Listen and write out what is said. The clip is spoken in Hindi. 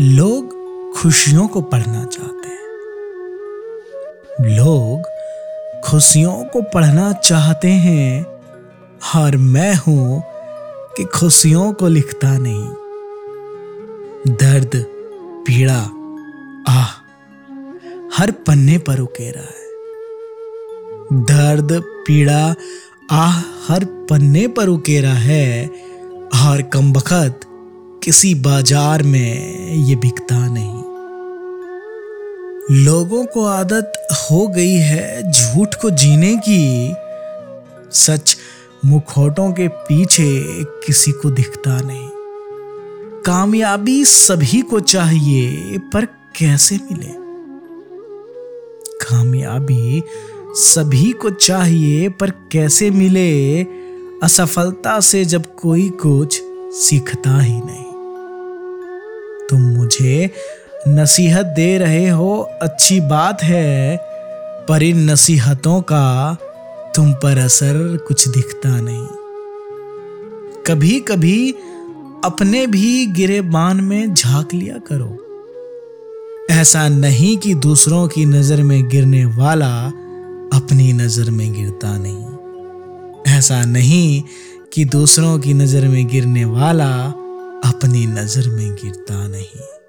लोग खुशियों को पढ़ना चाहते हैं। लोग खुशियों को पढ़ना चाहते हैं। और मैं हूँ कि खुशियों को लिखता नहीं। दर्द, पीड़ा, आह, हर पन्ने पर उकेरा है। दर्द, पीड़ा, आह, हर पन्ने पर उकेरा है। और कम बखत किसी बाज़ार में ये बिकता नहीं। लोगों को आदत हो गई है झूठ को जीने की। सच मुखौटों के पीछे किसी को दिखता नहीं। कामयाबी सभी को चाहिए, पर कैसे मिले? कामयाबी सभी को चाहिए, पर कैसे मिले? असफलता से जब कोई कुछ सीखता ही नहीं। तुम मुझे नसीहत दे रहे हो, अच्छी बात है, पर इन नसीहतों का तुम पर असर कुछ दिखता नहीं। कभी कभी अपने भी गिरे बान में झाँक लिया करो। ऐसा नहीं कि दूसरों की नज़र में गिरने वाला अपनी नज़र में गिरता नहीं। ऐसा नहीं कि दूसरों की नज़र में गिरने वाला अपनी नज़र में गिरता नहीं।